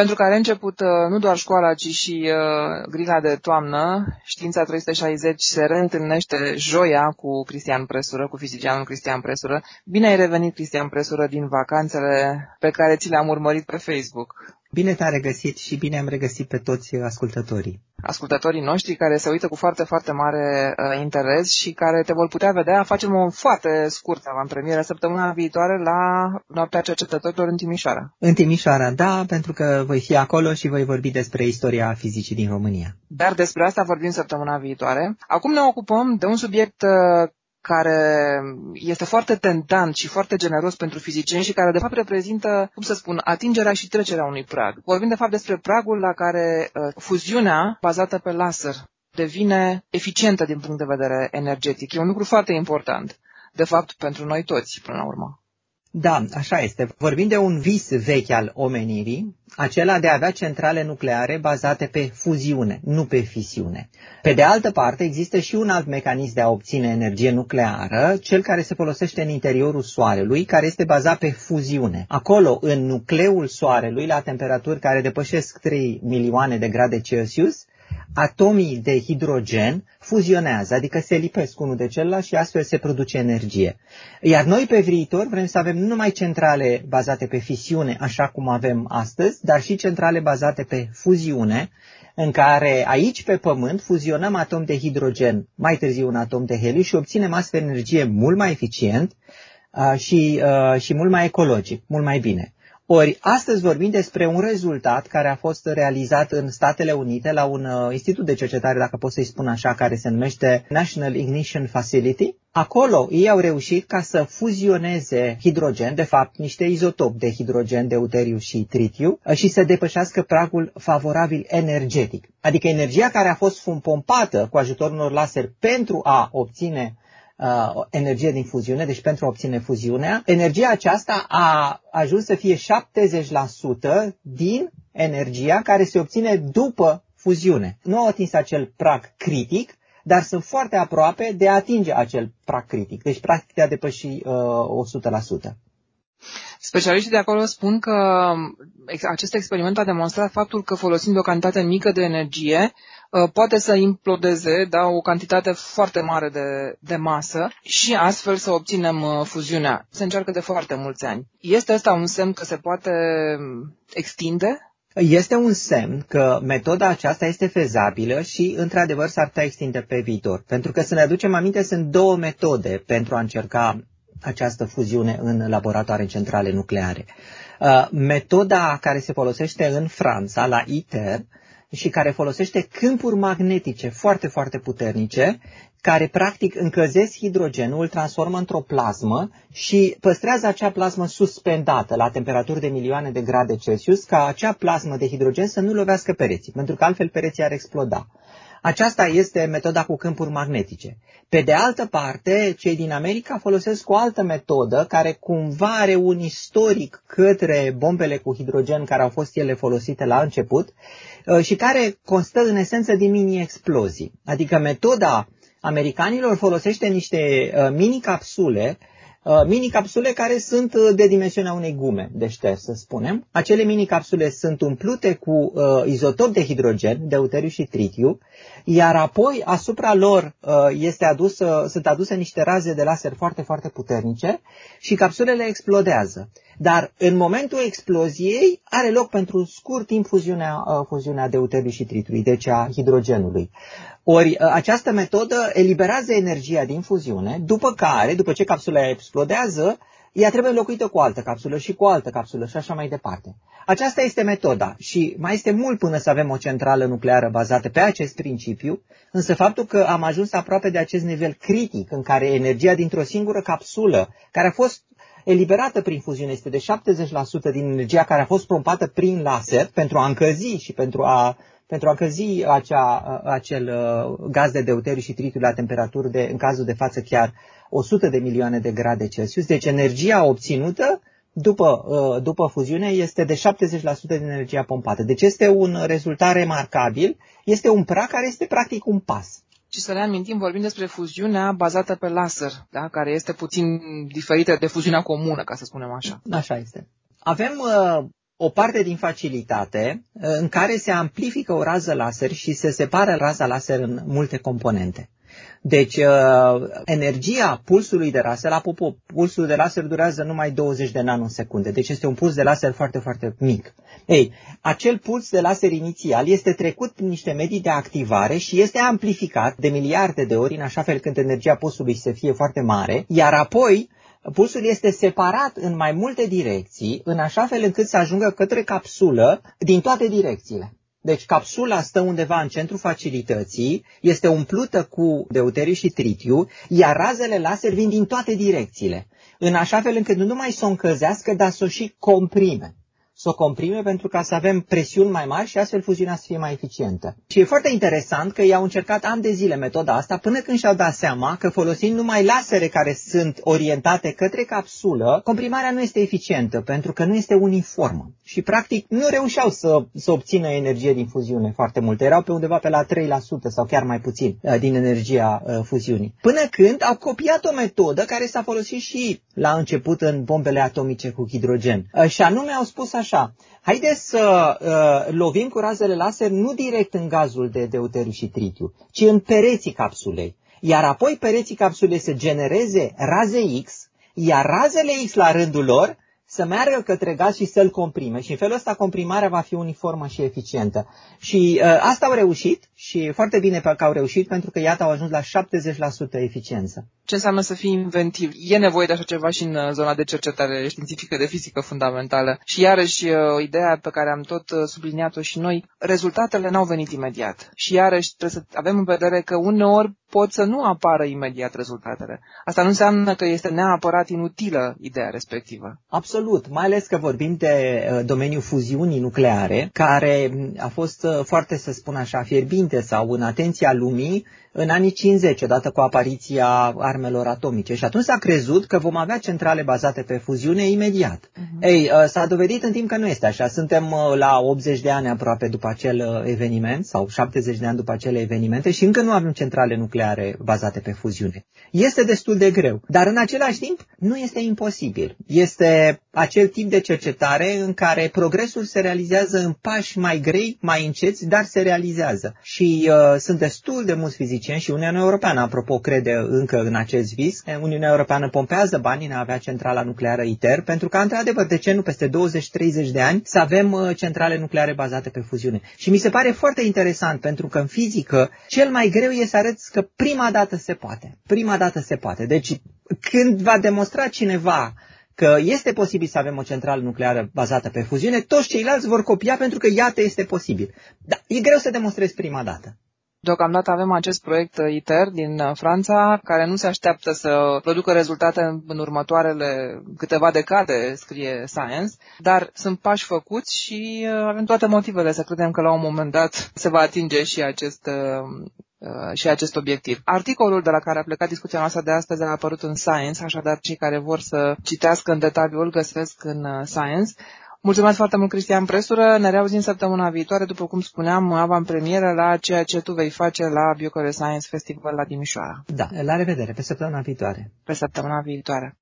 pentru care a început uh, nu doar școala, ci și uh, grila de toamnă. Știința 360 se reîntâlnește joia cu Cristian Presură, cu fizicianul Cristian Presură. Bine ai revenit, Cristian Presură, din vacanțele pe care ți le-am urmărit pe Facebook. Bine te-am regăsit și bine am regăsit pe toți ascultătorii. Ascultătorii noștri care se uită cu foarte, foarte mare uh, interes și care te vor putea vedea. Facem o foarte scurtă avantpremieră săptămâna viitoare la Noaptea Cercetătorilor în Timișoara. În Timișoara, da, pentru că voi fi acolo și voi vorbi despre istoria fizicii din România. Dar despre asta vorbim săptămâna viitoare. Acum ne ocupăm de un subiect uh, care este foarte tentant și foarte generos pentru fizicieni și care de fapt reprezintă, cum să spun, atingerea și trecerea unui prag. Vorbim de fapt despre pragul la care uh, fuziunea bazată pe laser devine eficientă din punct de vedere energetic. E un lucru foarte important, de fapt, pentru noi toți, până la urmă. Da, așa este. Vorbim de un vis vechi al omenirii, acela de a avea centrale nucleare bazate pe fuziune, nu pe fisiune. Pe de altă parte, există și un alt mecanism de a obține energie nucleară, cel care se folosește în interiorul Soarelui, care este bazat pe fuziune. Acolo, în nucleul Soarelui, la temperaturi care depășesc 3 milioane de grade Celsius, atomii de hidrogen fuzionează, adică se lipesc unul de celălalt și astfel se produce energie. Iar noi pe viitor vrem să avem nu numai centrale bazate pe fisiune, așa cum avem astăzi, dar și centrale bazate pe fuziune, în care aici pe Pământ fuzionăm atom de hidrogen, mai târziu un atom de heliu și obținem astfel energie mult mai eficient uh, și, uh, și mult mai ecologic, mult mai bine. Ori astăzi vorbim despre un rezultat care a fost realizat în Statele Unite la un uh, institut de cercetare, dacă pot să-i spun așa, care se numește National Ignition Facility. Acolo ei au reușit ca să fuzioneze hidrogen, de fapt niște izotopi de hidrogen, deuteriu și tritiu, uh, și să depășească pragul favorabil energetic. Adică energia care a fost pompată cu ajutorul unor laser pentru a obține uh, energie din fuziune, deci pentru a obține fuziunea, energia aceasta a ajuns să fie 70% din energia care se obține după fuziune. Nu au atins acel prag critic, dar sunt foarte aproape de a atinge acel prag critic, deci practic de a depăși uh, 100%. Specialiștii de acolo spun că acest experiment a demonstrat faptul că folosind o cantitate mică de energie, Uh, poate să implodeze da, o cantitate foarte mare de, de masă și astfel să obținem uh, fuziunea. Se încearcă de foarte mulți ani. Este asta un semn că se poate um, extinde? Este un semn că metoda aceasta este fezabilă și, într-adevăr, s-ar putea extinde pe viitor. Pentru că, să ne aducem aminte, sunt două metode pentru a încerca această fuziune în laboratoare centrale nucleare. Uh, metoda care se folosește în Franța, la ITER, și care folosește câmpuri magnetice foarte, foarte puternice, care practic încălzesc hidrogenul, îl transformă într-o plasmă și păstrează acea plasmă suspendată la temperaturi de milioane de grade Celsius, ca acea plasmă de hidrogen să nu lovească pereții, pentru că altfel pereții ar exploda. Aceasta este metoda cu câmpuri magnetice. Pe de altă parte, cei din America folosesc o altă metodă care cumva are un istoric către bombele cu hidrogen care au fost ele folosite la început uh, și care constă în esență din mini-explozii. Adică metoda americanilor folosește niște uh, mini-capsule Uh, mini-capsule care sunt uh, de dimensiunea unei gume de șters, să spunem. Acele mini-capsule sunt umplute cu uh, izotop de hidrogen, deuteriu și tritiu, iar apoi asupra lor uh, este adusă, sunt aduse niște raze de laser foarte, foarte puternice și capsulele explodează. Dar în momentul exploziei are loc pentru scurt timp fuziunea, uh, fuziunea deuteriu și tritiului, deci a hidrogenului. Ori ă, această metodă eliberează energia din fuziune, după care, după ce capsula explodează, ea trebuie înlocuită cu o altă capsulă și cu o altă capsulă și așa mai departe. Aceasta este metoda și mai este mult până să avem o centrală nucleară bazată pe acest principiu, însă faptul că am ajuns aproape de acest nivel critic în care energia dintr-o singură capsulă, care a fost eliberată prin fuziune, este de 70% din energia care a fost pompată prin laser pentru a încălzi și pentru a pentru a căzi acea, acel uh, gaz de deuteriu și tritiu la temperaturi de, în cazul de față, chiar 100 de milioane de grade Celsius. Deci energia obținută după, uh, după fuziune este de 70% din energia pompată. Deci este un rezultat remarcabil, este un prag care este practic un pas. Și să ne amintim, vorbim despre fuziunea bazată pe laser, da? care este puțin diferită de fuziunea comună, ca să spunem așa. Așa este. Avem uh, o parte din facilitate în care se amplifică o rază laser și se separă raza laser în multe componente. Deci, uh, energia pulsului de laser, apropo, pulsul de laser durează numai 20 de nanosecunde, deci este un puls de laser foarte, foarte mic. Ei, acel puls de laser inițial este trecut prin niște medii de activare și este amplificat de miliarde de ori, în așa fel când energia pulsului să fie foarte mare, iar apoi pulsul este separat în mai multe direcții, în așa fel încât să ajungă către capsulă din toate direcțiile. Deci capsula stă undeva în centrul facilității, este umplută cu deuteriu și tritiu, iar razele laser vin din toate direcțiile, în așa fel încât nu numai să o încălzească, dar să o și comprime să o comprime pentru ca să avem presiuni mai mari și astfel fuziunea să fie mai eficientă. Și e foarte interesant că i-au încercat ani de zile metoda asta până când și-au dat seama că folosind numai lasere care sunt orientate către capsulă, comprimarea nu este eficientă pentru că nu este uniformă. Și practic nu reușeau să, să obțină energie din fuziune foarte mult. Erau pe undeva pe la 3% sau chiar mai puțin uh, din energia uh, fuziunii. Până când au copiat o metodă care s-a folosit și la început în bombele atomice cu hidrogen. Uh, și anume au spus așa, așa, haideți să uh, lovim cu razele laser nu direct în gazul de deuteriu și tritiu, ci în pereții capsulei. Iar apoi pereții capsulei să genereze raze X, iar razele X la rândul lor să meargă către gaz și să-l comprime. Și în felul ăsta comprimarea va fi uniformă și eficientă. Și uh, asta au reușit și foarte bine că au reușit pentru că iată au ajuns la 70% eficiență. Ce înseamnă să fii inventiv? E nevoie de așa ceva și în uh, zona de cercetare științifică de fizică fundamentală. Și iarăși uh, ideea pe care am tot uh, subliniat-o și noi, rezultatele n-au venit imediat. Și iarăși trebuie să avem în vedere că uneori pot să nu apară imediat rezultatele. Asta nu înseamnă că este neapărat inutilă ideea respectivă. Absolut, mai ales că vorbim de uh, domeniul fuziunii nucleare, care a fost uh, foarte, să spun așa, fierbinte sau în atenția lumii în anii 50, odată cu apariția armelor atomice. Și atunci s-a crezut că vom avea centrale bazate pe fuziune imediat. Uh-huh. Ei, uh, s-a dovedit în timp că nu este așa. Suntem la 80 de ani aproape după acel eveniment sau 70 de ani după acele evenimente și încă nu avem centrale nucleare nucleare bazate pe fuziune. Este destul de greu, dar în același timp nu este imposibil. Este acel tip de cercetare în care progresul se realizează în pași mai grei, mai înceți, dar se realizează. Și uh, sunt destul de mulți fizicieni și Uniunea Europeană, apropo, crede încă în acest vis. Uniunea Europeană pompează banii în a avea centrala nucleară ITER, pentru că, într-adevăr, de ce nu peste 20-30 de ani să avem uh, centrale nucleare bazate pe fuziune. Și mi se pare foarte interesant, pentru că în fizică cel mai greu e să arăți că prima dată se poate. Prima dată se poate. Deci când va demonstra cineva că este posibil să avem o centrală nucleară bazată pe fuziune, toți ceilalți vor copia pentru că iată este posibil. Dar e greu să demonstrezi prima dată. Deocamdată avem acest proiect ITER din uh, Franța, care nu se așteaptă să producă rezultate în următoarele câteva decade, scrie Science, dar sunt pași făcuți și uh, avem toate motivele să credem că la un moment dat se va atinge și acest uh, și acest obiectiv. Articolul de la care a plecat discuția noastră de astăzi a apărut în Science, așadar cei care vor să citească în detaliu îl găsesc în Science. Mulțumesc foarte mult, Cristian Presură. Ne reauzim săptămâna viitoare, după cum spuneam, avam premieră la ceea ce tu vei face la Biocore Science Festival la Timișoara. Da, la revedere, pe săptămâna viitoare. Pe săptămâna viitoare.